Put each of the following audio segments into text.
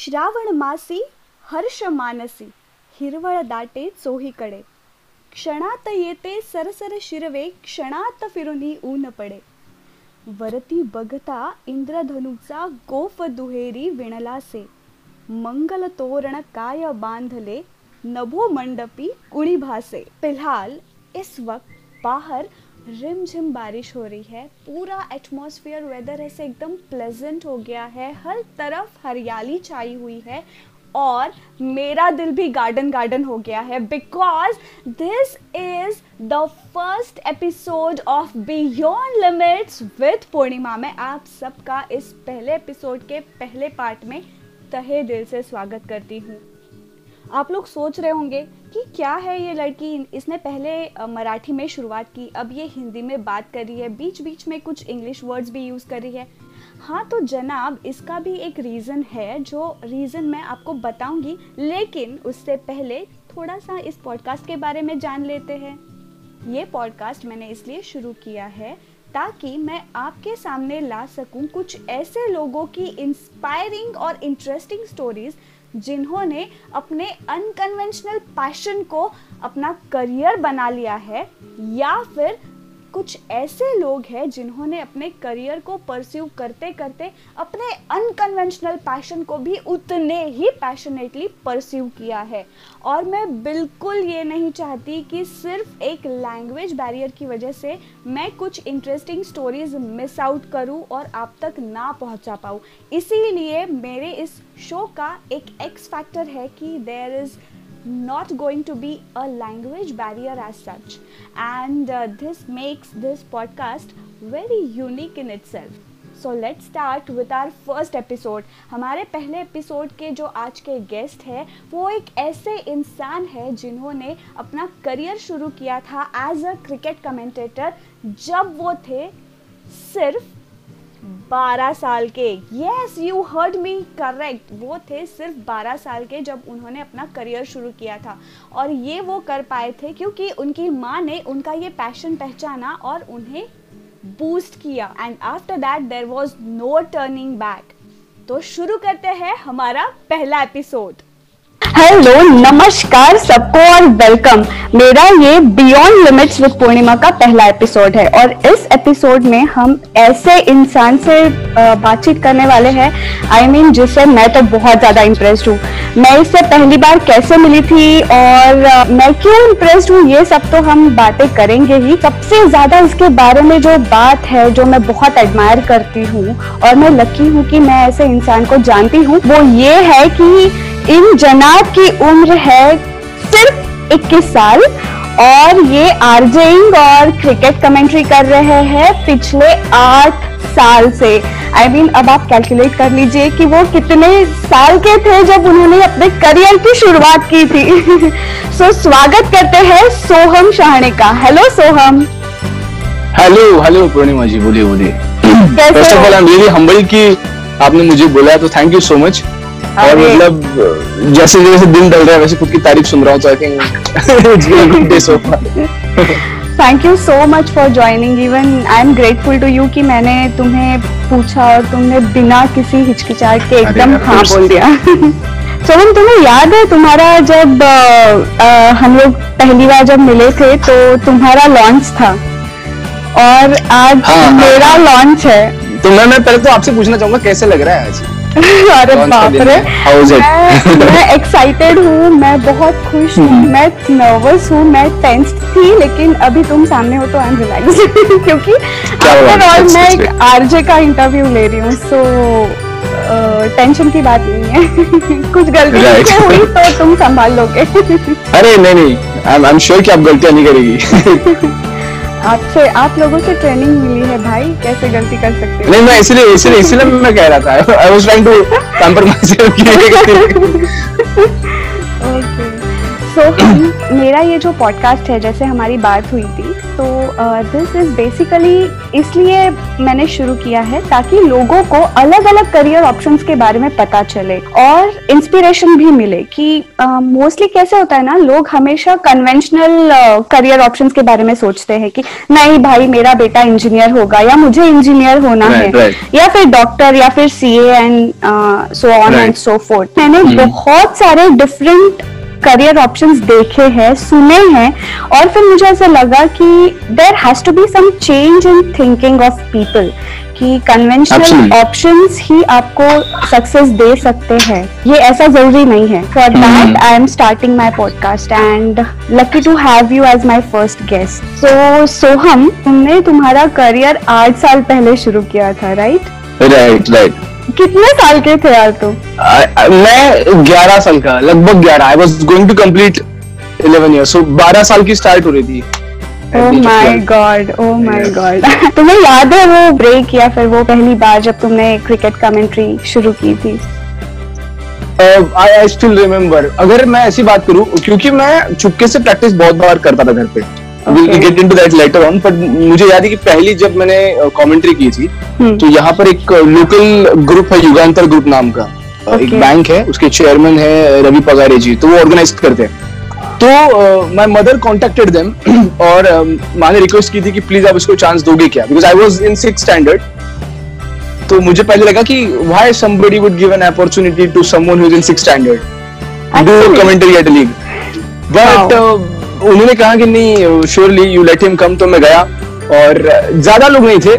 श्रावण मासी हर्ष मानसी हिरवळ दाटे चोहीकडे. क्षणात येते सरसर शिरवे क्षणात फिरुनी ऊन पडे. वरती बघता इंद्रधनुचा गोफ दुहेरी विणलासे. मंगल तोरण काय बांधले नभो मंडपी कुणी भासे फिलहाल इस वक्त बाहर रिमझिम बारिश हो रही है, पूरा एटमॉस्फेयर वेदर ऐसे एकदम प्लेजेंट हो गया है, हर तरफ़ हरियाली छाई हुई है और मेरा दिल भी गार्डन गार्डन हो गया है because this is the first episode of beyond limits with Purnima में आप सबका इस पहले एपिसोड के पहले पार्ट में तहे दिल से स्वागत करती हूँ। आप लोग सोच रहे होंगे कि क्या है ये लड़की? इसने पहले मराठी में शुरुआत की, अब ये हिंदी में बात कर रही है बीच बीच में कुछ इंग्लिश वर्ड्स भी यूज़ कर रही है। हाँ तो जनाब, इसका भी एक रीज़न है, जो रीज़न मैं आपको बताऊँगी, लेकिन उससे पहले थोड़ा सा इस पॉडकास्ट के बारे में जान लेते हैं। ये पॉडकास्ट मैंने इसलिए शुरू किया है ताकि मैं आपके सामने ला सकूँ कुछ ऐसे लोगों की इंस्पायरिंग और इंटरेस्टिंग स्टोरीज जिन्होंने अपने अनकन्वेंशनल पैशन को अपना करियर बना लिया है या फिर कुछ ऐसे लोग हैं जिन्होंने अपने करियर को परस्यू करते करते अपने अनकन्वेंशनल पैशन को भी उतने ही पैशनेटली परस्यू किया है। और मैं बिल्कुल ये नहीं चाहती कि सिर्फ़ एक लैंग्वेज बैरियर की वजह से मैं कुछ इंटरेस्टिंग स्टोरीज मिस आउट करूँ और आप तक ना पहुँचा पाऊँ। इसीलिए मेरे इस शो का एक एक्स फैक्टर है कि there is not going to be a language barrier as such. And uh, this makes this podcast very unique in itself. So let's start with our first episode हमारे पहले episode के जो आज के guest हैं वो एक ऐसे इंसान है जिन्होंने अपना करियर शुरू किया था एज अ क्रिकेट कमेंटेटर जब वो थे सिर्फ़ बारह साल के। Yes you heard me correct वो थे सिर्फ़ बारह साल के जब उन्होंने अपना करियर शुरू किया था। और ये वो कर पाए थे क्योंकि उनकी माँ ने उनका ये पैशन पहचाना और उन्हें बूस्ट किया। And after that there was no turning back तो शुरू करते हैं हमारा पहला एपिसोड हेलो नमस्कार सबको और वेलकम मेरा ये बियॉन्ड लिमिट्स विद पूर्णिमा का पहला एपिसोड है और इस एपिसोड में हम ऐसे इंसान से बातचीत करने वाले हैं। आई I मीन mean, जिससे मैं तो बहुत ज़्यादा इम्प्रेस्ड हूँ। मैं इससे पहली बार कैसे मिली थी और मैं क्यों इम्प्रेस्ड हूँ? ये सब तो हम बातें करेंगे ही। सबसे ज़्यादा इसके बारे में जो बात है जो मैं बहुत एडमायर करती हूँ और मैं लकी हूँ कि मैं ऐसे इंसान को जानती हूँ वो ये है कि इन जनाब की उम्र है सिर्फ़ 21 साल और ये आरजेइंग और क्रिकेट कमेंट्री कर रहे हैं पिछले आठ साल से। आई I मीन mean, अब आप कैलकुलेट कर लीजिए कि वो कितने साल के थे जब उन्होंने अपने करियर की शुरुआत की थी। सो so, स्वागत करते हैं सोहम शाहने का। Hello Soham. Hello hello Purnima ji बोलिए बोलिए। First of all I am really humble कि आपने मुझे बोला तो थैंक यू सो मच और मतलब जैसे जैसे दिन डल रहा है वैसे खुद की तारीफ़ सुन रहा हूँ तो I think thank you so much for joining even I am grateful to you कि मैंने तुम्हें पूछा और तुमने बिना किसी हिचकिचाहट के एकदम हाँ बोल दिया। सोनम तुम्हें याद है तुम्हारा जब आ, आ, हम लोग पहली बार जब मिले थे तो तुम्हारा लॉन्च था। और आज हाँ, हाँ मेरा लॉन्च हाँ, है। तो मैं मैं पहले तो आपसे पूछना चाहूँगा कैसे लग रहा है आज? अरे बाप रे। मैं, एक्साइटेड हूँ मैं बहुत खुश हूँ hmm. मैं नर्वस हूँ मैं टेंस थी लेकिन अभी तुम सामने हो तो आई एम रिलैक्स क्योंकि आफ्टर ऑल मैं एक आरजे का इंटरव्यू ले रही हूँ सो टेंशन की बात नहीं है। कुछ गलती हुई तो तुम संभाल लोगे। अरे नहीं नहीं आई एम श्योर कि आप गलतियाँ नहीं करेगी। आपसे आप लोगों से ट्रेनिंग मिली है भाई कैसे गलती कर सकते हैं? नहीं मैं इसलिए इसलिए इसलिए मैं कह रहा था। I was trying to compromise okay so मेरा ये जो पॉडकास्ट है जैसे हमारी बात हुई थी तो दिस इज़ बेसिकली इसलिए मैंने शुरू किया है ताकि लोगों को अलग अलग करियर ऑप्शंस के बारे में पता चले और इंस्पिरेशन भी मिले कि मोस्टली uh, कैसे होता है ना लोग हमेशा कन्वेंशनल करियर ऑप्शंस के बारे में सोचते हैं कि नहीं भाई मेरा बेटा इंजीनियर होगा या मुझे इंजीनियर होना Right, है right. या फिर डॉक्टर या फिर CA and so on and so forth मैंने बहुत सारे डिफरेंट करियर ऑप्शंस देखे हैं सुने हैं और फिर मुझे ऐसा लगा कि there has to be some change in thinking of people कि कन्वेंशनल ऑप्शंस ही आपको सक्सेस दे सकते हैं। ये ऐसा ज़रूरी नहीं है। For that I am starting my podcast and lucky to have you as my first guest so Soham तुमने तुम्हारा करियर आठ साल पहले शुरू किया था राइट राइट राइट कितने साल के थे यार तुम? मैं 11 साल का लगभग 11 I was going to complete 11 years so 12 साल की स्टार्ट हो रही थी। My god oh my god तुम्हें याद है वो ब्रेक या फिर वो पहली बार जब तुमने क्रिकेट कमेंट्री शुरू की थी? आई आई स्टिल रिमेम्बर अगर मैं ऐसी बात करूँ क्योंकि मैं चुपके से प्रैक्टिस बहुत बार करता था घर पे। Okay. Get into that later on but मुझे याद है कि पहली जब मैंने कमेंट्री की थी हम्म। तो यहाँ पर एक लोकल ग्रुप है युगांतर ग्रुप नाम का अ, एक बैंक है उसके चेयरमैन है रवि पगारे जी तो वो ऑर्गेनाइज करते हैं तो माय मदर कॉन्टेक्टेड देम और अ, माँ ने रिक्वेस्ट की थी कि प्लीज़ आप इसको चांस दोगे क्या because I was in six standard तो मुझे पहले लगा कि why somebody would give an opportunity to someone who is in sixth standard do Actually. commentary at a उन्होंने कहा कि नहीं surely you let him come तो मैं गया। और ज़्यादा लोग नहीं थे।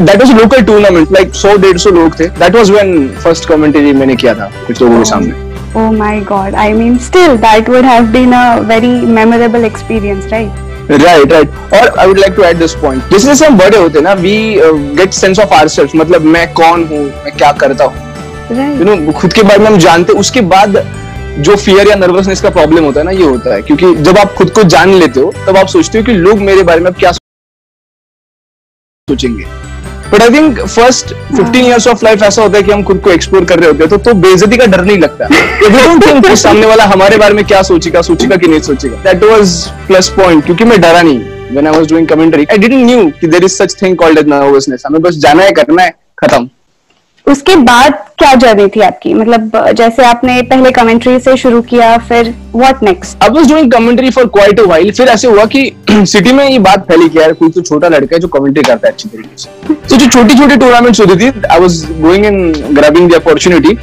That was local tournament like 100 150 लोग थे। That was when first commentary मैंने किया था कुछ लोगों के सामने। Oh my god, I mean, still, that would have been a very memorable experience, right? Right right और I would like to add this point जैसे जैसे हम बड़े होते हैं ना we get sense of ourselves मतलब मैं कौन हूँ मैं क्या करता हूँ. यू नो खुद के बारे में हम जानते हैं उसके बाद जो फियर या नर्वसनेस का प्रॉब्लम होता है ना, ये होता है। क्योंकि जब आप खुद को जान लेते हो, तब आप सोचते हो कि लोग मेरे बारे में क्या सोचेंगे। But I think first 15 years of life ऐसा होता है कि हम खुद को एक्सप्लोर कर रहे होते हैं तो तो बेइज्जती का डर नहीं लगता। कि सामने वाला हमारे बारे में क्या सोचेगा सोचेगा कि नहीं सोचेगा। दैट वाज प्लस पॉइंट क्योंकि मैं डरा नहीं। When I was doing commentary, I didn't knew कि there is such thing called as nervousness हमें बस जाना है, करना है, खत्म। उसके बाद क्या जर्नी थी आपकी? मतलब जैसे आपने पहले कमेंट्री से शुरू किया फिर what next I was doing commentary for quite a while फिर ऐसे हुआ कि सिटी में ये बात फैली कि यार कोई तो छोटा लड़का है जो कमेंट्री करता है अच्छी तरीके से। तो जो छोटी छोटी टूर्नामेंट्स होती थी I was going in grabbing the opportunity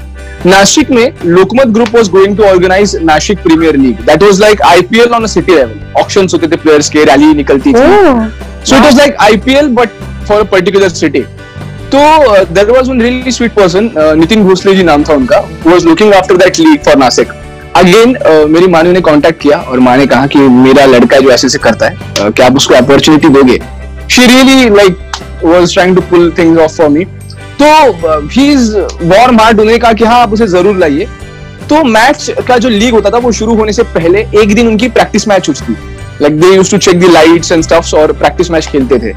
Nashik में Lokmat group was going to organise Nashik premier league that was like IPL on city level option होते थे प्लेयर्स के रैली निकलती थी। So it was like IPL, but for a particular city. तो was one really sweet person, uh, Nitin Bhosle ji नाम था उनका, was looking after that league for Nasik. Again, uh, मेरी माँ ने उन्हें कांटेक्ट किया और माँ ने कहा कि मेरा लड़का जो ऐसे ऐसे करता है, uh, क्या आप उसको अपॉर्चुनिटी दोगे? She really like was trying to pull things off for me. तो ही इज़ वार्म हार्ट उन्होंने कहा कि हाँ आप उसे ज़रूर लाइए तो मैच का जो लीग होता था वो शुरू होने से पहले एक दिन उनकी प्रैक्टिस मैच होती थी like they use to check the lights and stuffs और प्रैक्टिस मैच खेलते थे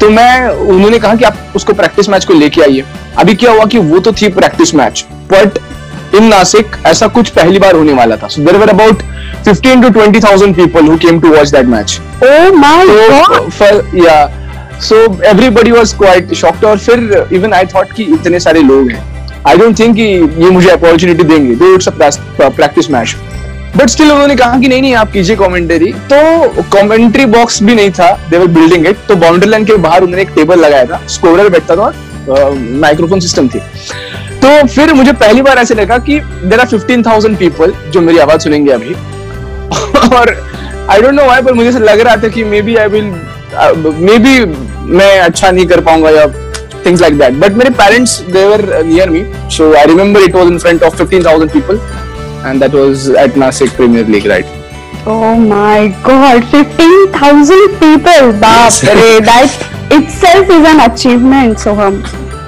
तो मैं उन्होंने कहा कि आप उसको प्रैक्टिस मैच को लेके आइए। अभी क्या हुआ कि वो तो थी practice match but in Nashik ऐसा कुछ पहली बार होने वाला था। So there were about 15 to 20,000 people who came to watch that match so everybody was quite shocked और फिर इवन आई थॉट कि इतने सारे लोग हैं। आई डोंट थिंक कि ये मुझे अपॉर्चुनिटी देंगे। प्रैक्टिस मैच बट स्टिल उन्होंने कहा कि नहीं नहीं आप कीजिए कमेंटरी तो कमेंट्री बॉक्स भी नहीं था। दे वर बिल्डिंग इट तो बाउंड्री लाइन के बाहर उन्होंने एक टेबल लगाया था स्कोरर बैठता था माइक्रोफोन सिस्टम थी। तो फिर मुझे पहली बार ऐसे लगा कि there are fifteen thousand people जो मेरी आवाज़ सुनेंगे अभी। और आई डोंट नो व्हाई पर मुझे लग रहा था कि may be I will may be मैं अच्छा नहीं कर पाऊँगा या things like that but मेरे they were uh, near me so I remember it was in front of 15,000 people and that was at Nasik Premier League right Oh my god, 15,000 people. बाप रे, that itself is an achievement, Soham.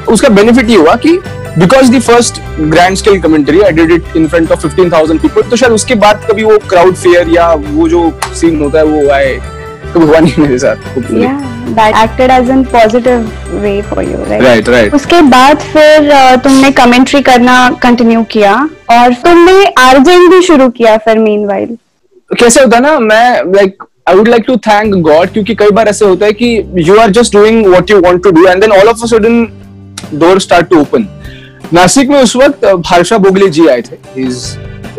उसका benefit ये हुआ कि because the first grand scale commentary I did it in front of 15,000 people तो शायद उसके बाद कभी वो क्राउड फेयर या वो जो सीन होता है वो आए नहीं मेरे साथ hopefully. Yeah, that acted as a positive way for you, right? right right उसके बाद फिर तुमने कमेंट्री करना कंटिन्यू किया और तुमने आर्जेन भी शुरू किया फिर मीनवाइल कैसे होता ना मैं like I would like to thank God क्योंकि कई बार ऐसे होता है कि you are just doing what you want to do and then all of a sudden door start to open Nashik में उस वक्त भाषा बोगले जी आए थे इज़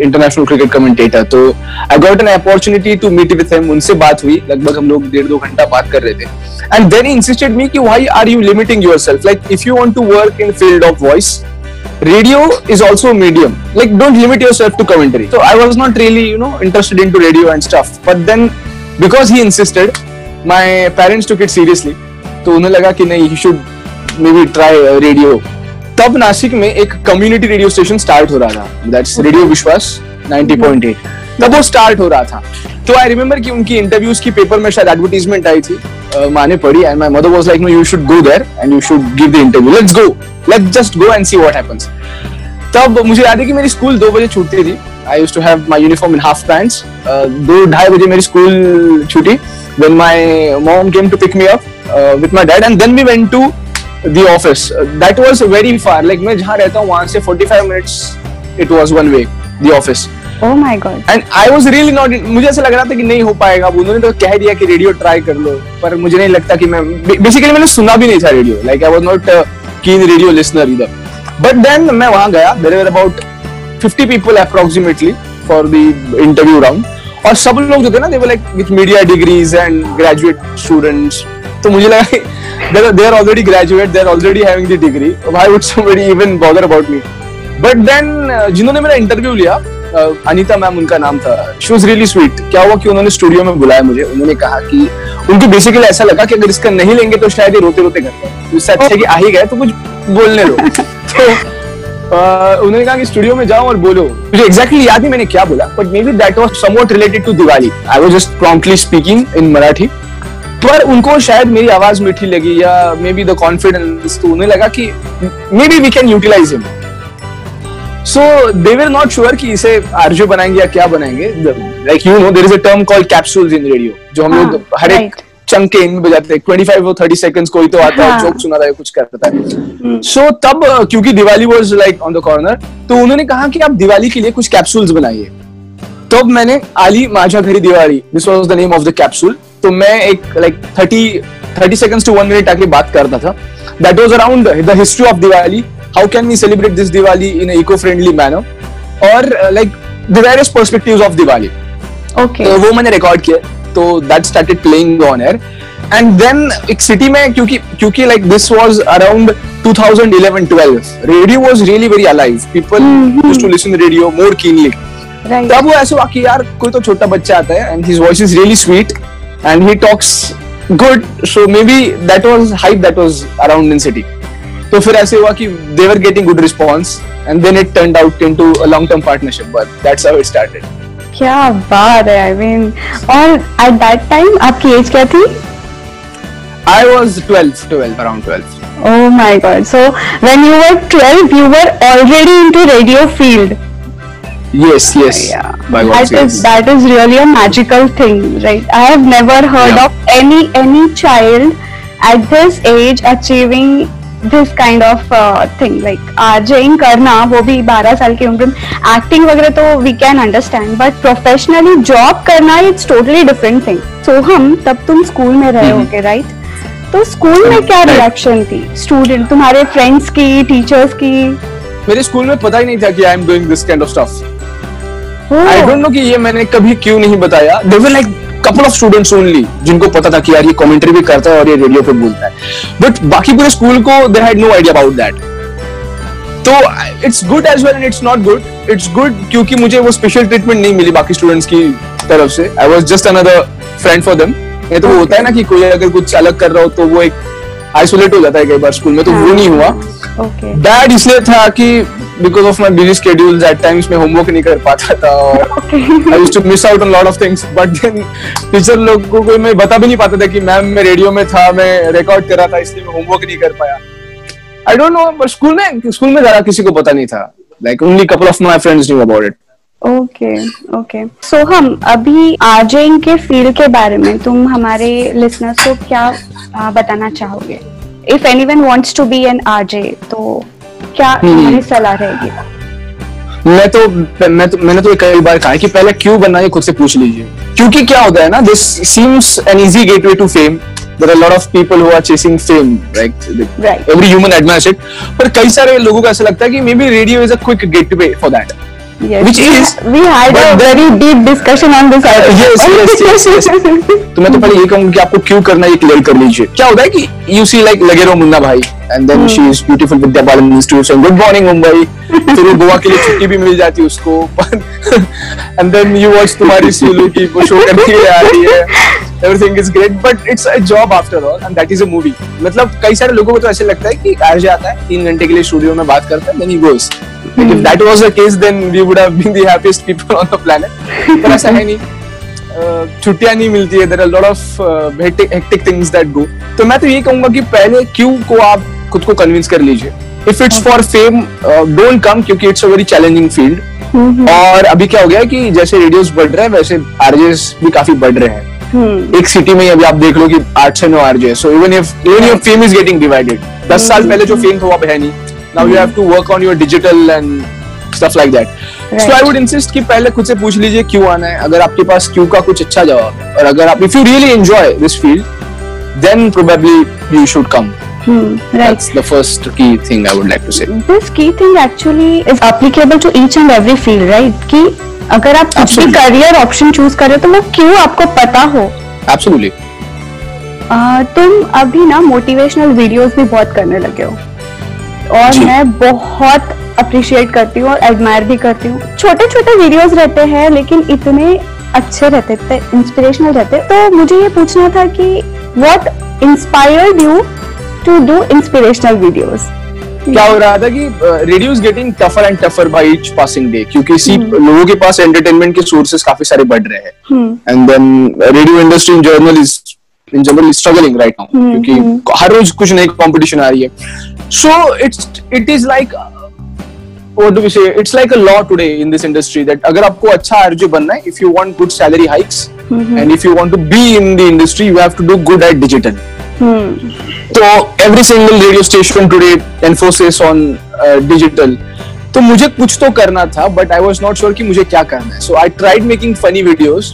इंटरनेशनल क्रिकेट कमेंटेटर तो I got an opportunity to meet with him उनसे बात हुई। लगभग हम लोग डेढ़ दो घंटा बात कर रहे थे। एंड देन इंसिस्टेड मी कि why are you limiting your like if you want to work in field of voice radio is also medium like don't limit your to commentary तो I was not really you know interested in to radio and stuff but then because he insisted my parents to kit seriously तो उन्हें लगा कि नहीं you should maybe try radio तब नासिक में एक community radio station start हो रहा था। दैट्स रेडियो विश्वास 90.8 तब वो स्टार्ट हो रहा था। तो आई रिमेम्बर कि उनकी इंटरव्यूज़ की पेपर में शायद एडवर्टीजमेंट आई थी। uh, माने पड़ी and my mother was like no you should go there and you should give the interview let's go let's just go and see what happens तब मुझे याद है कि मेरी स्कूल दो बजे छूटती थी। I used to have my uniform in half pants दो ढाई बजे मेरी स्कूल छूटी। Then my mom came to pick me up with my dad and then we went to the office that was very far like मैं जहाँ रहता हूँ वहाँ से 45 minutes it was one way the office Oh my god. And I was really not मुझे ऐसा लग रहा था कि नहीं हो पाएगा। उन्होंने तो कह दिया कि रेडियो ट्राई कर लो पर मुझे नहीं लगता कि मैं बेसिकली मैंने सुना भी नहीं था radio like I was not keen radio listener इधर बट देन मैं वहाँ गया। There were about 50 people approximately for the interview round और सब लोग जो थे ना they were like with media degrees and graduate students तो मुझे लगा they are already graduate they are already having the degree why would somebody even bother about me but then जिन्होंने मेरा इंटरव्यू लिया uh, अनीता मैम उनका नाम था। She was really sweet क्या हुआ कि उन्होंने स्टूडियो में बुलाया मुझे? उन्होंने कहा कि उनको बेसिकली ऐसा लगा कि अगर इसका नहीं लेंगे तो शायद ये रोते रोते करते हैं। इससे अच्छा है कि आ ही गए तो कुछ बोलने लो तो uh, उन्होंने कहा कि स्टूडियो में जाओ और बोलो। मुझे एग्जैक्टली याद नहीं मैंने क्या बोला but maybe that was somewhat related to Diwali I was just promptly speaking in Marathi पर उनको शायद मेरी आवाज़ मीठी लगी या मे बी द कॉन्फिडेंस तो उन्हें लगा कि maybe we can utilise him so they were not sure कि इसे आरजे बनाएँगे या क्या बनाएँगे. Like you know there is a term called capsules in radio जो हम लोग हाँ, हर एक चंक के में बजाते हैं. 25 और 30 सेकंड्स कोई तो आता है. जोक सुना रहा है कुछ करता है. सो तब uh, क्योंकि Diwali was like on the corner तो उन्होंने कहा कि आप दिवाली के लिए कुछ कैप्सूल्स बनाइए. तब मैंने आली माझा घरी Diwali this was the name of the capsule तो मैं एक लाइक 30 30 सेकंड्स टू 1 मिनट आके बात करता था। That was around the history of Diwali how can we celebrate this Diwali in eco friendly manner और like the various perspectives of Diwali Okay. तो वो मैंने रिकॉर्ड किया। तो that started playing on air and then एक city में क्योंकि क्योंकि like this was around 2011 12 radio was really very alive people used to listen radio more keenly तब वो ऐसे हुआ कि यार कोई तो छोटा बच्चा आता है and his voice is really sweet And he talks good so maybe that was hype that was around in city तो फिर ऐसे हुआ कि they were getting good response and then it turn out into a long term partnership but that's how it started क्या बात है I mean और at that time आपकी एज क्या थी I was 12, 12, around 12. Oh my god. So when you were 12, you were already into radio field. Yes, yes. By God's That is grace. that is really a magical thing, right? I have never heard Yeah. of any any child at this age achieving this kind of uh, thing like RJing करना वो भी 12 साल की उम्र में acting वगैरह तो we can understand but professionally job करना it's totally different thing so हम तब तुम स्कूल में रहे हम्म। होगे राइट तो स्कूल में क्या. रिएक्शन थी स्टूडेंट तुम्हारे फ्रेंड्स की टीचर्स की मेरे स्कूल में पता ही नहीं था कि I am doing this kind of stuff I don't know कि ये मैंने कभी क्यों नहीं बताया. They were like couple of students only जिनको पता था कि यार ये कमेंट्री भी करता है और ये रेडियो पे बोलता है. बट बाकी पूरे स्कूल को they had no idea about that तो it's good as well and it's not good it's good क्योंकि मुझे वो स्पेशल ट्रीटमेंट नहीं मिली बाकी स्टूडेंट्स की तरफ़ से. I was just another friend for them ये तो होता है ना कि कोई अगर कुछ अलग कर रहा हो तो वो एक आइसोलेट हो जाता है कई बार स्कूल में तो वो नहीं हुआ। डैड इसलिए था कि because of my busy schedules at times में होमवर्क नहीं कर पाता था और I used to miss out on lot of things but then teacher लोगों को मैं बता भी नहीं पाता था कि मैम मैं रेडियो में था मैं रिकॉर्ड कर रहा था इसलिए मैं होमवर्क नहीं कर पाया। I don't know but school में स्कूल में जरा किसी को पता नहीं था। Like only couple of my friends knew about it okay okay so हम अभी आरजेइंग के फ़ील्ड के बारे में तुम हमारे लिसनर्स को क्या आ, बताना चाहोगे? If anyone wants to be an RJ तो क्या हम्म। हमारी सलाह रहेगी? मैं तो मैं तो मैंने तो कई बार कहा है कि पहले क्यों बनना है खुद से पूछ लीजिए। क्योंकि क्या होता है ना this seems an easy gateway to fame there are a lot of people who are chasing fame right? Right. every human admires it. पर कई सारे लोगों को ऐसा लगता है कि maybe radio is a quick gateway for that. Yes. Which is- we had but a very deep discussion on this yes, yes, yes, yes. तो मैं तो पहले ये कहूँगा कि आपको क्यों करना है ये क्लियर कर लीजिए। क्या होता है कि you see like Lage Raho Munna Bhai and then she is beautiful Vidya Balan institute good morning Mumbai फिर वो गोवा के लिए छुट्टी भी मिल जाती है उसको। एंड देन यू वॉच तुम्हारी सीलू की वो शो करने के लिए आ रही है। Everything is great but it's a job after all and that is a movie मतलब कई सारे लोगों को तो ऐसे लगता है कि आरजे आता है तीन घंटे के लिए स्टूडियो में बात करता है then he goes if that was the case then we would have been the happiest people on the planet. पर ऐसा है नहीं. छुट्टियाँ नहीं मिलती है there are lot of hectic things that go तो मैं तो ये कहूँगा कि पहले क्यों को आप खुद को कन्विंस कर लीजिए. If it's for fame don't come क्योंकि it's a very challenging field और अभी क्या हो गया है कि जैसे रेडियोस बढ़ रहे हैं वैसे आरजेस भी काफ़ी बढ़ रहे हैं. एक सिटी में अभी आप देख लो कि आठ से नौ RJ so even if even your fame is getting divided दस साल पहले जो फेम था वो है नहीं। Now you have to work on your digital and stuff like that so I would insist कि पहले खुद से पूछ लीजिए क्यों आना है। अगर आपके पास क्यों का कुछ अच्छा जवाब है। और अगर आप if you really enjoy this field then probably you should come Hmm. Right. That's the first key thing I would like to say This key thing actually is applicable to each and every field, right? कि अगर आप कुछ भी career option choose कर रहे हो तो वो क्यों आपको पता हो? एब्सोल्युटली तुम अभी ना मोटिवेशनल वीडियोस भी बहुत करने लगे हो। और मैं बहुत अप्रिशिएट करती हूँ और एडमायर भी करती हूँ। छोटे छोटे वीडियोस रहते हैं लेकिन इतने अच्छे रहते थे इंस्पिरेशनल रहते। तो मुझे ये पूछना था कि what inspired you to do inspirational videos क्या हो रहा था कि radio is getting tougher and tougher by each passing day क्योंकि इसी लोगों के पास एंटरटेनमेंट के सोर्सेस काफ़ी सारे बढ़ रहे हैं। And then radio industry in general is in general struggling right now क्योंकि हर रोज कुछ नई कंपटीशन आ रही है। So it's it is like what do we say? It's like a law today in this industry that अगर आपको अच्छा बनना है if you want good salary hikes and if you want to be in the industry you have to do good at digital. तो single radio station today emphasis on uh, digital. तो मुझे कुछ तो करना था but I was not sure कि मुझे क्या करना है. So I tried making funny videos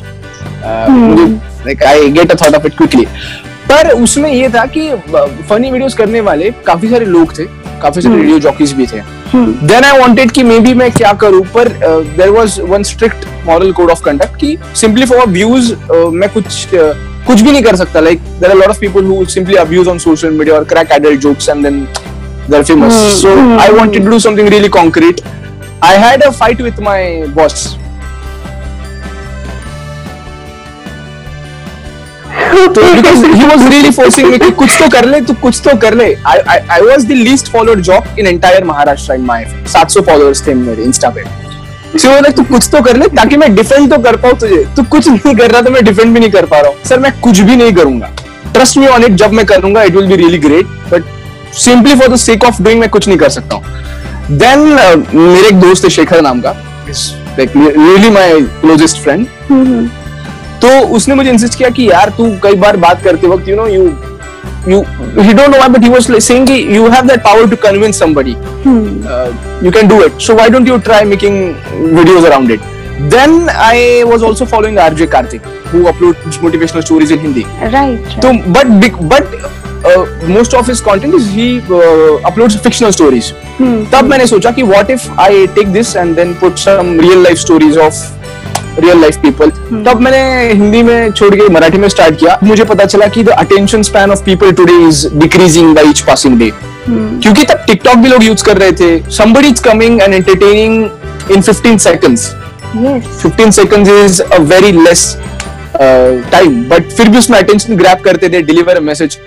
like I get a thought of it quickly पर उसमें ये था कि फनी वीडियोस करने वाले काफ़ी सारे लोग थे काफ़ी सारे रेडियो जॉकीज भी थे. देन आई वांटेड कि मे बी मैं क्या करूँ पर there was one strict moral code of conduct कि सिंपली फॉर व्यूज़ मैं कुछ uh, कुछ भी नहीं कर सकता like there are lot of people who simply abuse on social media और crack adult jokes and then they're famous. So I wanted to do something really concrete. I had a fight with my boss. तो because he was really forcing me कि कुछ तो कर ले तू कुछ तो कर ले I I I was the least followed job in entire Maharashtra in my 700 followers थे मेरे इंस्टा पे वो like, तू कुछ तो कर ले ताकि मैं डिफेंड तो कर पाऊँ तुझे। तू कुछ नहीं कर रहा तो मैं डिफेंड भी नहीं कर पा रहा हूँ। सर मैं कुछ भी नहीं करूँगा। ट्रस्ट मी ऑन इट जब मैं करूँगा it will be really great but simply for the sake of doing मैं कुछ नहीं कर सकता हूँ। देन मेरे एक दोस्त है शेखर नाम का। रियली माई क्लोजेस्ट फ्रेंड तो उसने मुझे इंसिस्ट किया कि यार तू कई बार बात करते वक्त you know you you he don't know why but he was like saying कि you have that power to convince somebody uh, you can do it so why don't you try making videos around it then i was also following rj karthik who uploads motivational stories in hindi right so but big but uh, most of his content is he uh, uploads fictional stories तब मैंने सोचा कि what if I take this and then put some real life stories of real life people तब मैंने हिंदी में छोड़ के मराठी में स्टार्ट किया। मुझे पता चला कि attention span of people today is decreasing by passing day क्योंकि तब टिकटॉक भी लोग यूज़ कर रहे थे। Somebody is coming and entertaining in fifteen seconds fifteen seconds is a very less time but फिर भी उसमें अटेंशन ग्रैप करते थे डिलीवर मैसेज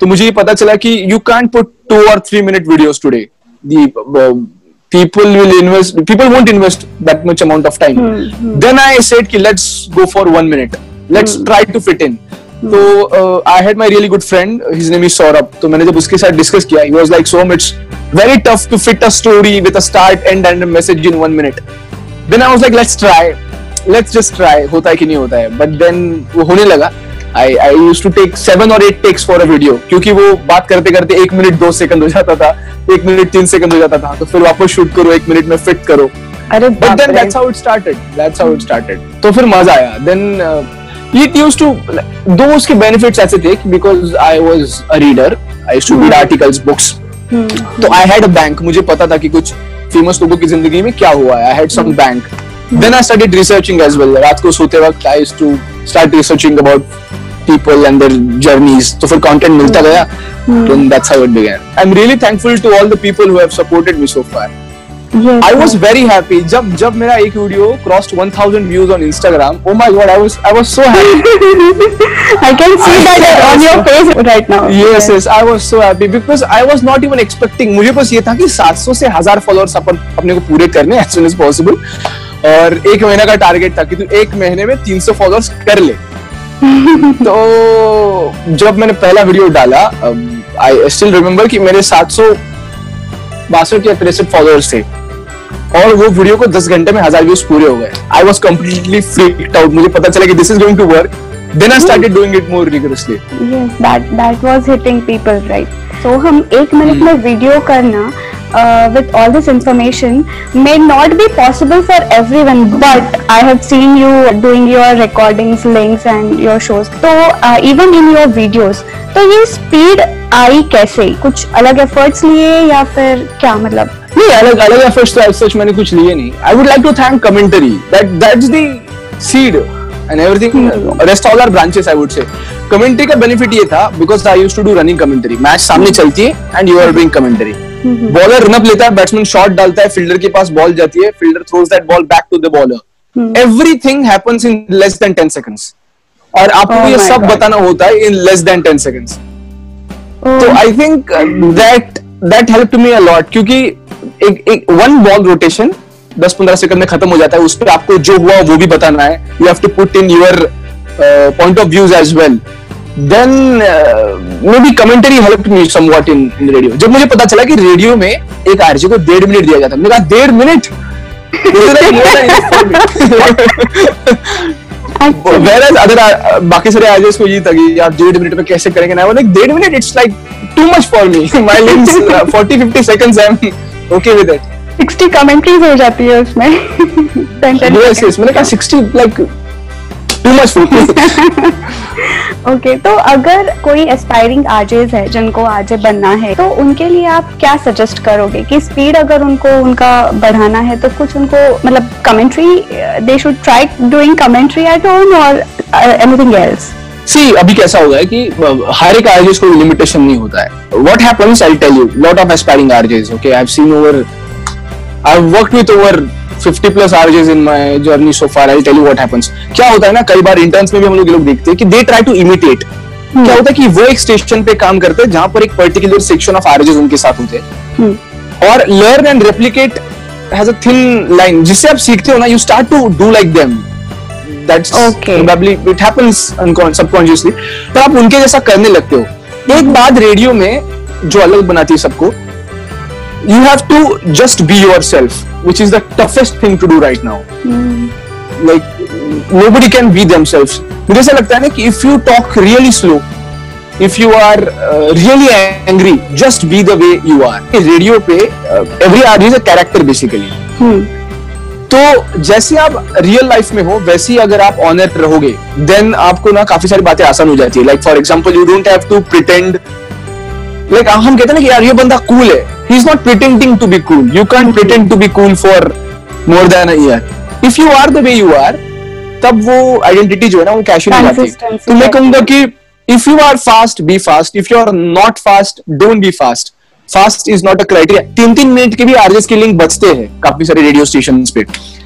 तो मुझे ये पता चला कि यू कैंट पुट टू और three minute videos today people will invest people won't invest that much amount of time mm-hmm. then I said कि let's go for one minute let's mm-hmm. try to fit in तो uh, I had my really good friend his name is Saurabh तो मैंने जब उसके साथ discuss किया he was like Som it's very tough to fit a story with a start end and a message in one minute then I was like let's try let's just try होता है कि नहीं होता है but then वो होने लगा I I used to take seven or eight takes for a video क्योंकि वो बात करते करते एक मिनट दो सेकंड हो जाता था एक मिनट तीन सेकंड हो जाता था तो फिर वापस शूट करो एक मिनट में फिट करो। अरे but then that's how it started that's how it started तो फिर मज़ा आया। देन it used to दो उसके बेनिफिट्स ऐसे थे because I was a reader I used to read articles books तो आई हैड अ बैंक मुझे पता था कि कुछ फ़ेमस लोगों की ज़िंदगी में क्या हुआ है। I had some bank then I started researching as well रात को सोते वक्त I used to start researching about people and their journeys तो फिर content मिलता गया and that's how it began I'm really thankful to all the people who have supported me so far yes, I was very happy जब जब मेरा एक video crossed 1000 views on Instagram oh my god I was I was so happy I can see I, that on your face right now. yes yes I was so happy because I was not even expecting मुझे बस ये था कि 700 से 1000 followers अपन अपने को पूरे करने as soon as possible और एक महीना का टारगेट था कि तू एक महीने में 300 फॉलोअर्स कर ले तो जब मैंने पहला वीडियो डाला आई स्टिल रिमेम्बर कि मेरे 700 बासठ या तिरसठ फॉलोअर्स थे। और वो वीडियो को 10 घंटे में हज़ार व्यूज़ पूरे हो गए। I was completely freaked out मुझे पता चला कि this is going to work then I started doing it more rigorously Yes, that that was hitting people right. So हम एक मिनट में वीडियो करना uh, with all this information may not be possible for everyone, but I have seen you doing your recordings, links and your shows. तो uh, even in your videos, तो ये speed आई कैसे? कुछ अलग efforts लिए या फिर क्या मतलब? नहीं अलग अलग एफर्ट्स तो सच मैंने कुछ लिए नहीं। I would like to thank commentary that that's the seed and everything rest all are branches I would say commentary का बेनिफिट ये था because I used to do running commentary match सामने चलती है and you are doing commentary bowler run up लेता है batsman shot डालता है फील्डर के पास बॉल जाती है fielder throws that ball back to the bowler everything happens in less than 10 seconds और आपको Oh ये सब God. बताना होता है in less than ten seconds तो I think that that help me a lot क्योंकि एक एक वन बॉल रोटेशन 10-15 सेकंड में खत्म हो जाता है उस पर आपको जो हुआ वो भी बताना है. You have to put in your point of views as well then maybe commentary help me somewhat in in radio जब मुझे पता चला कि रेडियो में एक आरजे को डेढ़ मिनट दिया जाता मैंने कहा डेढ़ मिनट? other uh, बाकी सारे आर्जेस को ये था कि यार डेढ़ मिनट में कैसे करेंगे ना लाइक डेढ़ minute it's like too much for me my links 40 50 seconds I am okay with it 60 commentaries हो जाती है उसमें। 10 10 यस यस मैंने कहा 60 like too much for me okay तो अगर कोई एस्पायरिंग आरजेज है जिनको आरजे बनना है तो उनके लिए आप क्या सजेस्ट करोगे? कि स्पीड अगर उनको उनका बढ़ाना है तो कुछ उनको मतलब commentary they should try doing commentary at home और एनीथिंग एल्स सी अभी कैसा होगा है कि uh, हर एक आरजेस को लिमिटेशन नहीं होता है। What happens I tell you lot of aspiring RJs okay I have seen over I have worked with over 50 plus RJs in my journey so far I tell you what happens क्या होता है ना कई बार interns में भी हम लोग लोग देखते हैं कि दे ट्राई टू इमिटेट क्या होता है कि वो एक स्टेशन पे काम करते हैं जहाँ पर एक पर्टिकुलर सेक्शन ऑफ़ आरजेस उनके साथ होते हैं। और learn and replicate has a thin line जिससे आप सीखते हो ना you start to do like them that's probably it happens uncon- तो आप उनके जैसा करने लगते हो। एक बात रेडियो में जो अलग बनाती है सबको you have to just be yourself which is the toughest thing to do right now Mm. like nobody can be themselves मुझे ऐसा लगता है ना कि if you talk really slow if you are uh, really angry just be the way you are radio पे uh, every RJ is a character basically Hmm. तो जैसे आप रियल लाइफ में हो वैसे ही अगर आप ऑनर रहोगे देन आपको ना काफ़ी सारी बातें आसान हो जाती है like for example you don't have to pretend like हम कहते हैं ना कि यार ये बंदा कूल है he is not pretending to be cool you can pretend to be cool for more than a year if you are the way you are तब वो आइडेंटिटी जो है ना वो कैश नहीं जाती Consistency तो मैं कहूँगा कि if you are fast be fast if you are not fast don't be fast fast is not a criteria तीन तीन मिनट के भी आरजेस के लिंक बचते हैं काफ़ी सारे रेडियो स्टेशन पे।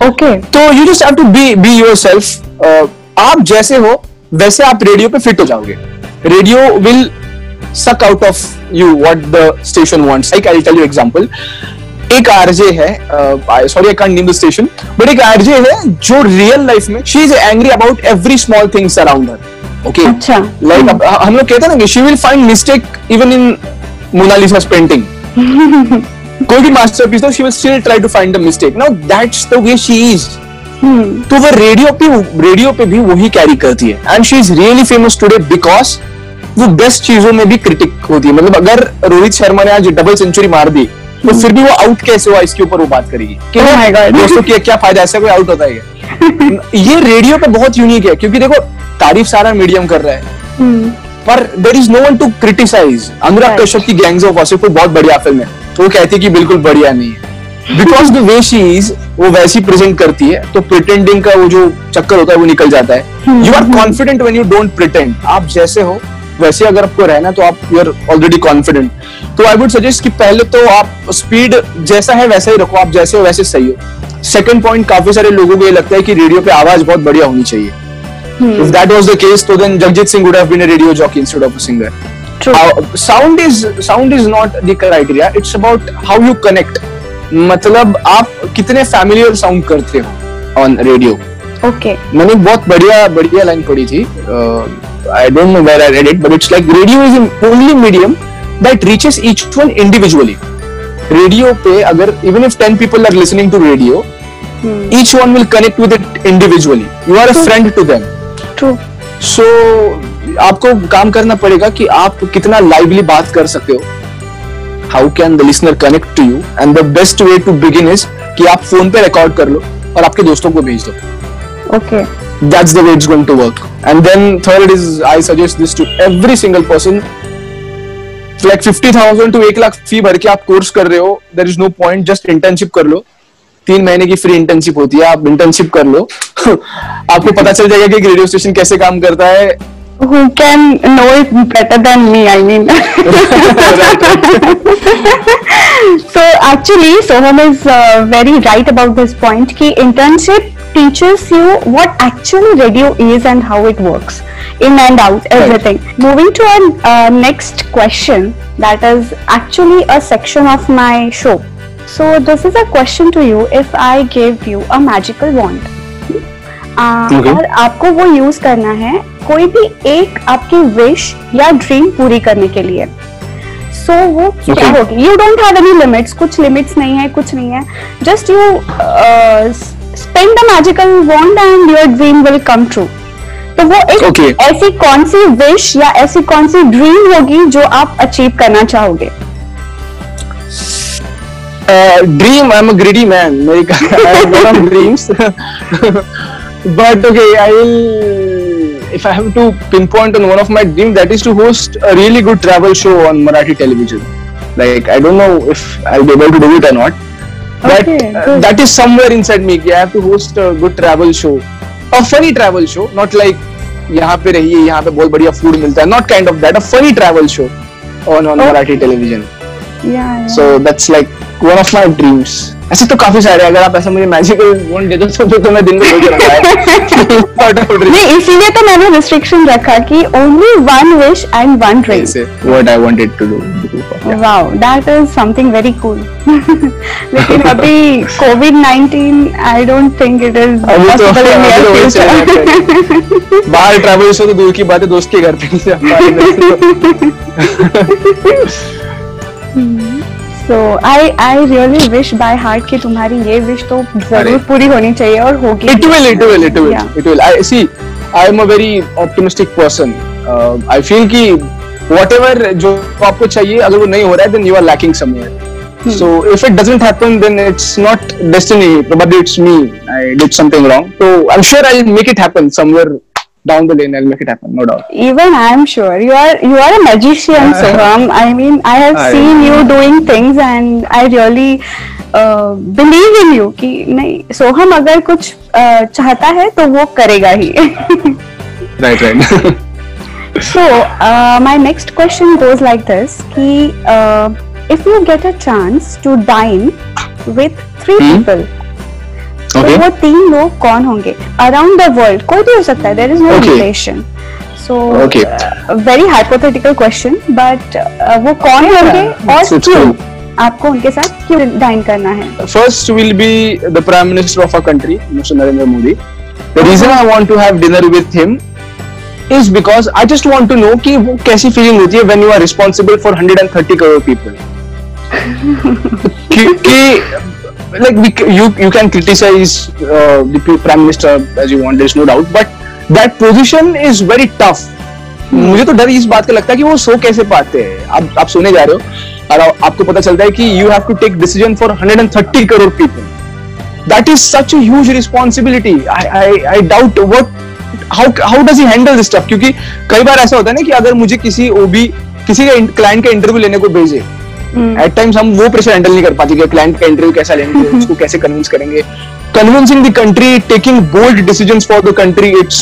ओके तो you just have to be be yourself आप जैसे हो वैसे आप रेडियो पे फिट हो जाओगे। Radio will suck out of you what the station wants. Like i'll tell you example. एक आरजे है sorry I can't name the station but एक आरजे है जो रियल लाइफ में she is angry about every small things around her okay अच्छा। Like हम लोग कहते हैं ना कि she will find mistake even in Mona Lisa painting कोई भी मास्टरपीस हो she will still try to find the mistake now that's the way she is तो वो रेडियो पे रेडियो पे भी वही कैरी करती है. And she is really famous today because वो बेस्ट चीज़ों में भी क्रिटिक होती है। मतलब अगर रोहित शर्मा ने आज डबल सेंचुरी मार दी तो फिर भी वो आउट कैसे हुआ? इसके ऊपर वो बात करेगी। कि Oh my God. दोस्तों की क्या फ़ायदा? ऐसा कोई आउट होता है ये रेडियो पे बहुत यूनिक है क्योंकि देखो तारीफ़ सारा मीडियम कर रहा है। हम्म, पर there is no one to criticize Anurag. Kashyap की गैंग्स ऑफ़ वासेपुर बहुत बढ़िया फ़िल्म है। तो वो कहती है कि बिल्कुल बढ़िया नहीं है। Because the way she is वो वैसी प्रेजेंट करती है तो प्रिटेंडिंग का वो जो चक्कर होता है वो निकल जाता है। You are confident when you don't pretend आप जैसे हो वैसे अगर आपको रहना तो आप यू आर ऑलरेडी कॉन्फिडेंट तो आई वुड सजेस्ट कि पहले तो आप स्पीड जैसा है वैसा ही रखो आप जैसे हो वैसे सही हो। सेकंड पॉइंट काफ़ी सारे लोगों को ये लगता है कि रेडियो पे आवाज़ बहुत बढ़िया होनी चाहिए। If that was the case तो then Jagjit Singh would have been a radio jockey instead of a singer sound is sound is not the criteria it's about how you connect मतलब आप कितने फैमिलियर साउंड करते हो on radio okay मैंने बहुत बढ़िया बढ़िया लाइन पढ़ी थी uh, I don't know where I read it but it's like radio is only medium that reaches each one individually radio पे अगर even if 10 people are listening to radio each one will connect with it individually. You are a friend to them. True. So आपको काम करना पड़ेगा कि आप कितना lively बात कर सकते हो। How can the listener connect to you and the best way to begin is कि आप फ़ोन पे रिकॉर्ड कर लो और आपके दोस्तों को भेज दो। Okay Okay. That's the way it's going to work and then third is i suggest this to every single person like 50000 to 1 lakh fee भर के आप कोर्स कर रहे हो there is no point just internship कर लो तीन महीने की फ्री इंटर्नशिप होती है आप इंटर्नशिप कर लो आपको पता चल जाएगा कि रेडियो स्टेशन कैसे काम करता है Who can know it better than me? I mean. so actually, Soham is uh, very right about this point. Ki internship teaches you what actually radio is and how it works, in and out, everything. right. Moving to our uh, next question, that is actually a section of my show. So this is a question to you. If I give you a magical wand. Okay. और आपको वो use करना है कोई भी एक आपकी wish या ड्रीम पूरी करने के लिए सो so, वो क्या होगी you don't have any limits कुछ लिमिट्स नहीं है कुछ नहीं है just you spend the magical wand and your dream will come true तो वो एक Okay. ऐसी कौन सी विश या ऐसी कौन सी ड्रीम होगी जो आप अचीव करना चाहोगे dream I am a greedy man मेरी dreams but okay I will if I have to pinpoint on one of my dream that is to host a really good travel show on Marathi television like I don't know if I'll be able to do it or not but Okay, uh, good. that is somewhere inside me कि I have to host a good travel show a funny travel show not like यहाँ पे रहिए यहाँ पे बहुत बढ़िया food मिलता है not kind of that a funny travel show on on Oh. Marathi television या so that's like one of my dreams ऐसे तो काफ़ी सारे अगर आप ऐसा मुझे मैजिकल वॉन्ट दे दो तो तो मैं दिन में है. नहीं इसीलिए तो मैंने रिस्ट्रिक्शन रखा कि only one wish and one dream what I wanted to do. Wow that is something very cool लेकिन अभी covid 19 I don't think it is possible in future बाहर ट्रैवल से तो दूर की बात है दोस्त के घर पे रहे। So I I really wish by heart कि तुम्हारी ये विश तो ज़रूर पूरी होनी चाहिए और होगी। It will it will it will it will I see I am a very optimistic person I feel कि व्हाटएवर जो आपको चाहिए अगर वो नहीं हो रहा है then you are lacking somewhere so if it doesn't happen then it's not destiny but it's me I did something wrong so I am sure I will make it happen somewhere down the lane i'll make it happen no doubt Even I am sure you are you are a magician, Soham. I mean, I have I- seen you doing things, and I really uh, believe in you. कि नहीं सोहम अगर कुछ uh, चाहता है तो वो करेगा ही. right right so uh, my next question goes like this: कि uh, if you get a chance to dine with three Hmm. people. तो okay. वो तीन लोग कौन होंगे? अराउंड द वर्ल्ड कोई भी हो सकता है there is no relation so very hypothetical question but वो कौन okay. होंगे और आपको उनके साथ क्यों डाइन करना है? First will be the prime minister of a country mister Narendra Modi the reason I want to have dinner with him is because I just want to know कि वो कैसी फीलिंग होती है when you are responsible for hundred and thirty crore people क्योंकि like we, you you can criticize uh, the prime minister as you want there's no doubt but that position is very tough. Hmm. मुझे तो डर इस बात का लगता है कि वो सो कैसे पाते हैं। आप आप सुने जा रहे हो और आपको पता चलता है कि you have to take decision for 130 crore people that is such a huge responsibility I I I doubt what how how does he handle this stuff क्योंकि कई बार ऐसा होता है ना कि अगर मुझे किसी ओबी किसी का क्लाइंट का इंटरव्यू लेने को भेजे Hmm. एट टाइम्स हम वो प्रेशर हैंडल नहीं कर पाते कि क्लाइंट का इंटरव्यू कैसा लेंगे hmm. उसको कैसे कन्विंस करेंगे। Convincing the country taking bold decisions for the country it's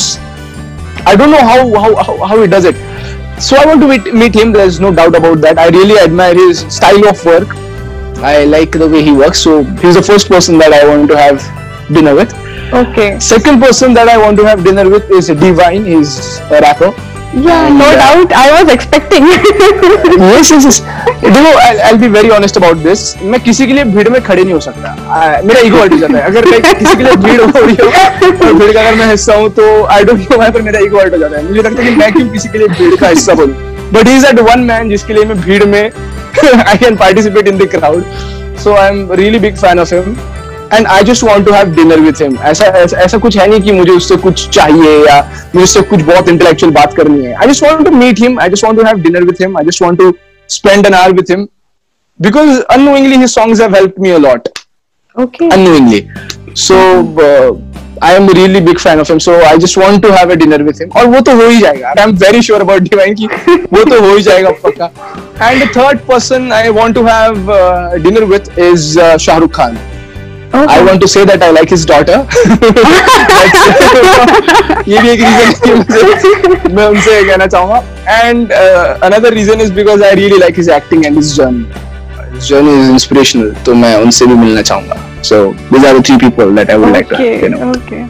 I don't know how how how it does it so I want to meet him there is no doubt about that I really admire his style of work I like the way he works so he is the first person that I want to have dinner with okay second person that I want to have dinner with is Divine is a rapper Yeah, no Yeah. doubt. I was expecting. yes yes yes देखो I'll, I'll be very honest about this. मैं किसी के लिए भीड़ में खड़े नहीं हो सकता। मेरा ईगो हट जाता है। अगर मैं किसी के लिए भीड़ हो रही हो और भीड़ का अगर मैं हिस्सा हूँ तो आई डोंट नो पर मेरा ईगो हट हो जाता है। मुझे लगता है कि मैं क्यों किसी के लिए भीड़ का हिस्सा बनूं। But is that one man जिसके लिए मैं भीड़ में I can participate in the crowd so I am really big fan of him and I just want to have dinner with him ऐसा ऐसा कुछ है नहीं कि मुझे उससे कुछ चाहिए या मुझे उससे कुछ बहुत इंटेलेक्चुअल बात करनी है I just want to meet him I just want to have dinner with him I just want to spend an hour with him because unknowingly his songs have helped me a lot okay. unknowingly so uh, I am a really big fan of him so I just want to have a dinner with him और वो तो हो ही जाएगा I am very sure about Divine कि वो तो हो ही जाएगा पक्का and the third person I want to have uh, dinner with is okay. I want to say that I like his daughter. ये भी एक रीजन है कि मुझे मैं उनसे कहना चाहूँगा and another reason is because I really like his acting and his journey his journey is inspirational तो मैं उनसे भी मिलना चाहूँगा so this are the three people that I would like to okay. You know okay.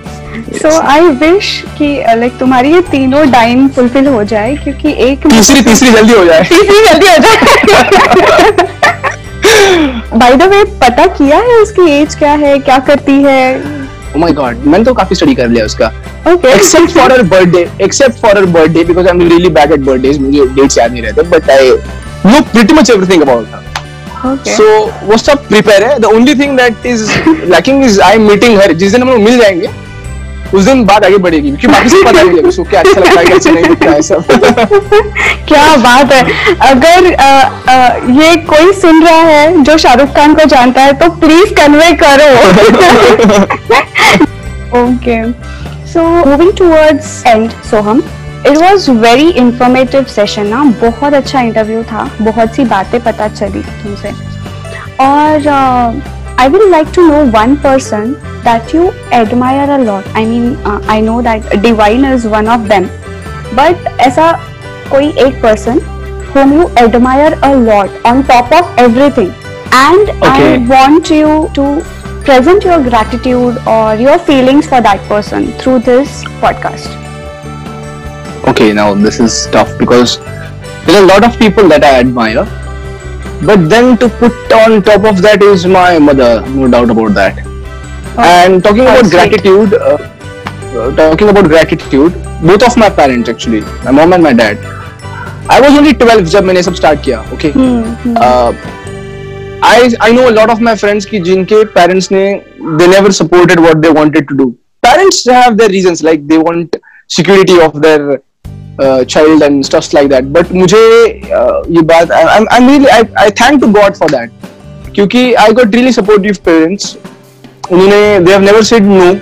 So I wish कि like तुम्हारी ये तीनों डाइन फुलफिल हो जाए क्योंकि एक तीसरी तीसरी जल्दी हो जाए तीसरी जल्दी हो जाए बाय द वे पता किया है उसकी एज क्या है क्या करती है ओ माय गॉड मैंने तो काफ़ी स्टडी कर लिया उसका okay except for her birthday except for her birthday because i'm really bad at birthdays मुझे dates याद नहीं रहते but i know pretty much everything about her okay so वो सब प्रिपेयर है the only thing that is lacking is I meeting her जिस दिन हम लोग मिल जाएँगे उस दिन बात आगे बढ़ेगी क्योंकि बाकी सब पता नहीं उसको क्या अच्छा लगता है कैसे नहीं लगता है सब क्या बात है। अगर अ, अ, ये कोई सुन रहा है जो शाहरुख खान को जानता है तो प्लीज़ कन्वे करो। Okay so moving towards and Soham it was very informative session ना। बहुत अच्छा इंटरव्यू था बहुत सी बातें पता चली तुमसे। और I will like to know one person that you admire a lot I mean I know that Divine is one of them but ऐसा कोई एक person whom you admire a lot on top of everything and I Okay. want you to present your gratitude or your feelings for that person through this podcast. okay now this is tough because there are a lot of people that i admire but then to put on top of that is my mother no doubt about that and talking how about sweet. gratitude uh, uh, talking about gratitude both of my parents actually my mom and my dad i was only 12 जब मैंने सब start किया okay uh, I I know a lot of my friends की जिनके parents ने they never supported what they wanted to do. Parents have their reasons like they want security of their child and stuff like that but मुझे uh, ये बात I thank to God for that क्योंकि I got really supportive parents उन्होंने they have never said no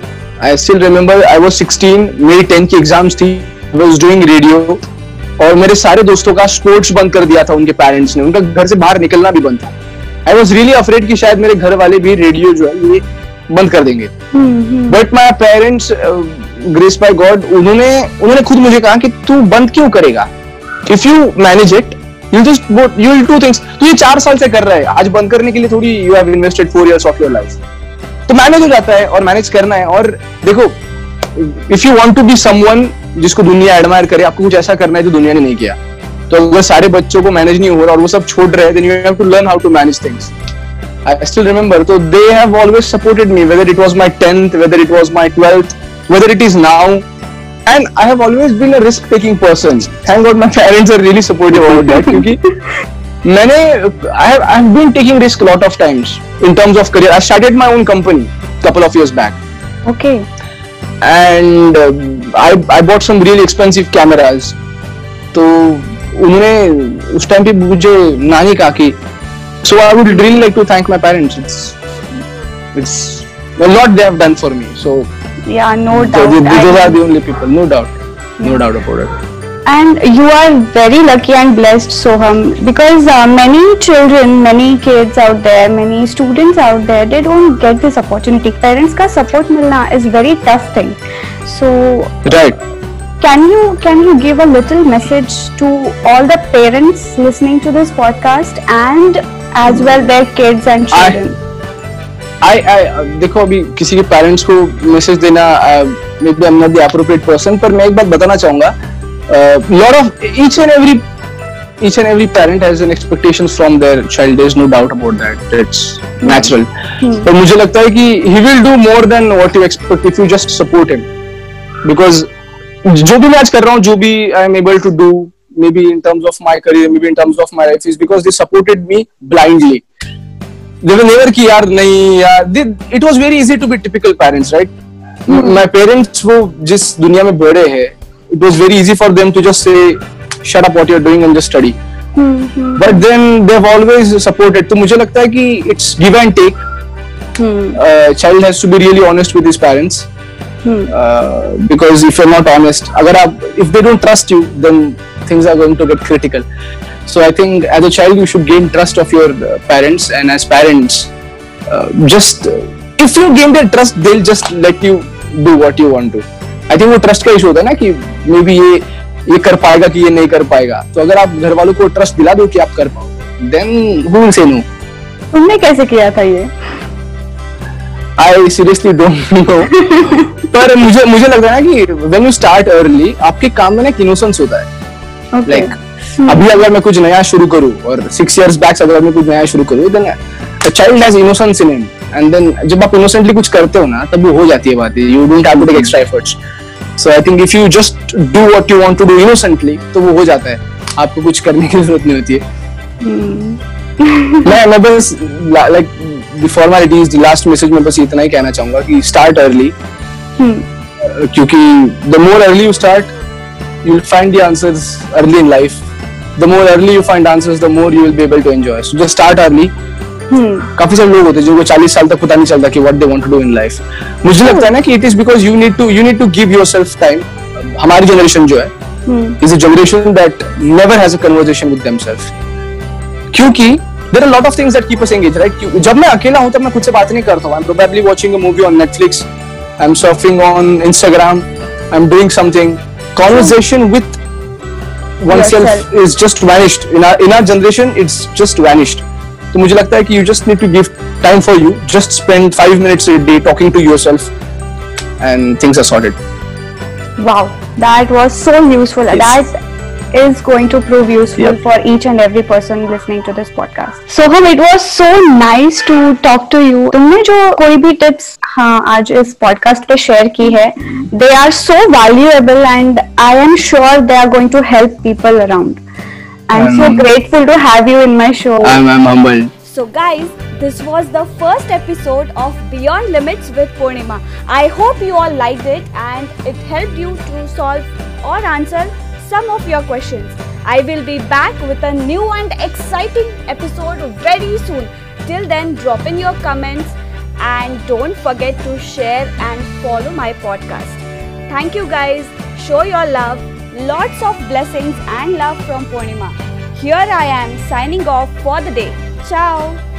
I still remember I was sixteen मेरी tenth की exams थी was doing radio और मेरे सारे दोस्तों का स्पोर्ट्स बंद कर दिया था उनके पेरेंट्स ने। उनका घर से बाहर निकलना भी बंद था। आई वॉज़ रियली अफ्रेड कि शायद मेरे घर वाले भी रेडियो जो है ये बंद कर देंगे। But my parents grace by God उन्होंने उन्होंने खुद मुझे कहा कि तू बंद क्यों करेगा? If you manage it you just you will do things तू ये चार साल से कर रहा है। आज बंद करने के लिए थोड़ी you have invested four years of your life तो मैनेज हो जाता है और मैनेज करना है। और देखो if you want to be someone जिसको दुनिया एडमायर करे आपको कुछ ऐसा करना है जो दुनिया ने नहीं किया। तो अगर सारे बच्चों को मैनेज नहीं हो रहा और वो सब छोड़ रहे हैं then you have to learn how to manage things I still remember. So they have always supported me, whether it was my 10th, whether it was my 12th, whether it is now. And I have always been a risk-taking person. Thank God my parents are really supportive about that. क्योंकि मैंने I have I have been taking risk a lot of times in terms of career. I started my own company couple of years back. Okay. and uh, I I bought some really expensive cameras. तो उन्होंने उस time पे मुझे नानी कहा कि So I would really like to thank my parents. It's it's a lot they have done for me. So yeah, no so doubt. th- those I- are the only people, no doubt, no doubt about it. And you are very lucky and blessed, Soham, because uh, many children, many kids out there, many students out there, they don't get this opportunity. Parents का support मिलना is very tough thing. So Right. can you can you give a little message to all the parents listening to this podcast and as well their kids and I- children? I, I देखो अभी किसी के parents को message देना maybe am not the appropriate person पर मैं एक बात बताना चाहूँगा। Lot of each and every each and every parent has an expectations from their child. There's no doubt about that. It's natural. पर मुझे लगता है कि he will do more than what you expect if you just support him. Because जो भी मैं आज कर रहा हूँ जो भी I am able to do maybe in terms of my career maybe in terms of my life is because they supported me blindly they will never कि यार नहीं यार it was very easy to be typical parents right hmm. my parents वो जिस दुनिया में बड़े हैं it was very easy for them to just say shut up what you're doing and just study but then they've always supported तो मुझे लगता है कि it's give and take uh, child has to be really honest with his parents uh, because if you're not honest अगर आप if they don't trust you then things are going to get critical so I think as a child you should gain trust of your uh, parents and as parents uh, just uh, if you gain their trust they'll just let you do what you want to I think वो trust का issue होता है ना कि may be ये ये कर पाएगा कि ये नहीं कर पाएगा तो अगर आप घर वालों को ट्रस्ट दिला दो कि आप कर पाओ then who will say no तुमने कैसे किया था ये I seriously don't know पर मुझे मुझे लगता है ना कि when you start early आपके काम में ना एक innocence होता है Okay. लाइक अभी अगर मैं कुछ नया शुरू करूँ और सिक्स इयर्स बैक अगर मैं कुछ नया शुरू करूँ then child has innocence in him and then जब आप इनोसेंटली कुछ करते हो ना तब वो हो जाती है बात। You don't have to take extra efforts so I think if you just do what you want to do innocently तो वो हो जाता है। आपको कुछ करने की ज़रूरत नहीं होती है। मैं मैं बस like the formalities the last message में बस इतना ही कहना चाहूँगा कि स्टार्ट अर्ली क्योंकि the more early you start you'll find the answers early in life. The more early you find answers, the more you will be able to enjoy. So just start early. काफ़ी सारे लोग होते हैं जिनको 40 साल तक पता नहीं चलता कि what they want to do in life मुझे लगता है ना कि it is because you need to you need to give yourself time हमारी जनरेशन जो है is a generation that never has a conversation with themselves क्योंकि there are lot of things that keep us engage right जब मैं अकेला हूँ तब मैं खुद से बात नहीं करता हूँ. I am probably watching a movie on Netflix I am surfing on Instagram I am doing something conversation with oneself Yourself. is just vanished in our in our generation it's just vanished तो मुझे लगता है कि you just need to give time for you just spend five minutes a day talking to yourself and things are sorted Wow, that was so useful. Yes. That is going to prove useful Yep. for each and every person listening to this podcast. Soham, it was so nice to talk to you. तुमने जो कोई भी tips हाँ आज इस podcast पे share की है। They are so valuable and I am sure they are going to help people around I am so grateful to have you in my show I am humbled so guys this was the first episode of beyond limits with Purnima I hope you all liked it and it helped you to solve और answer some of your questions I will be back with a new and exciting episode very soon till then drop in your comments and don't forget to share and follow my podcast. Thank you, guys. Show your love. Lots of blessings and love from Purnima. Here I am signing off for the day. Ciao.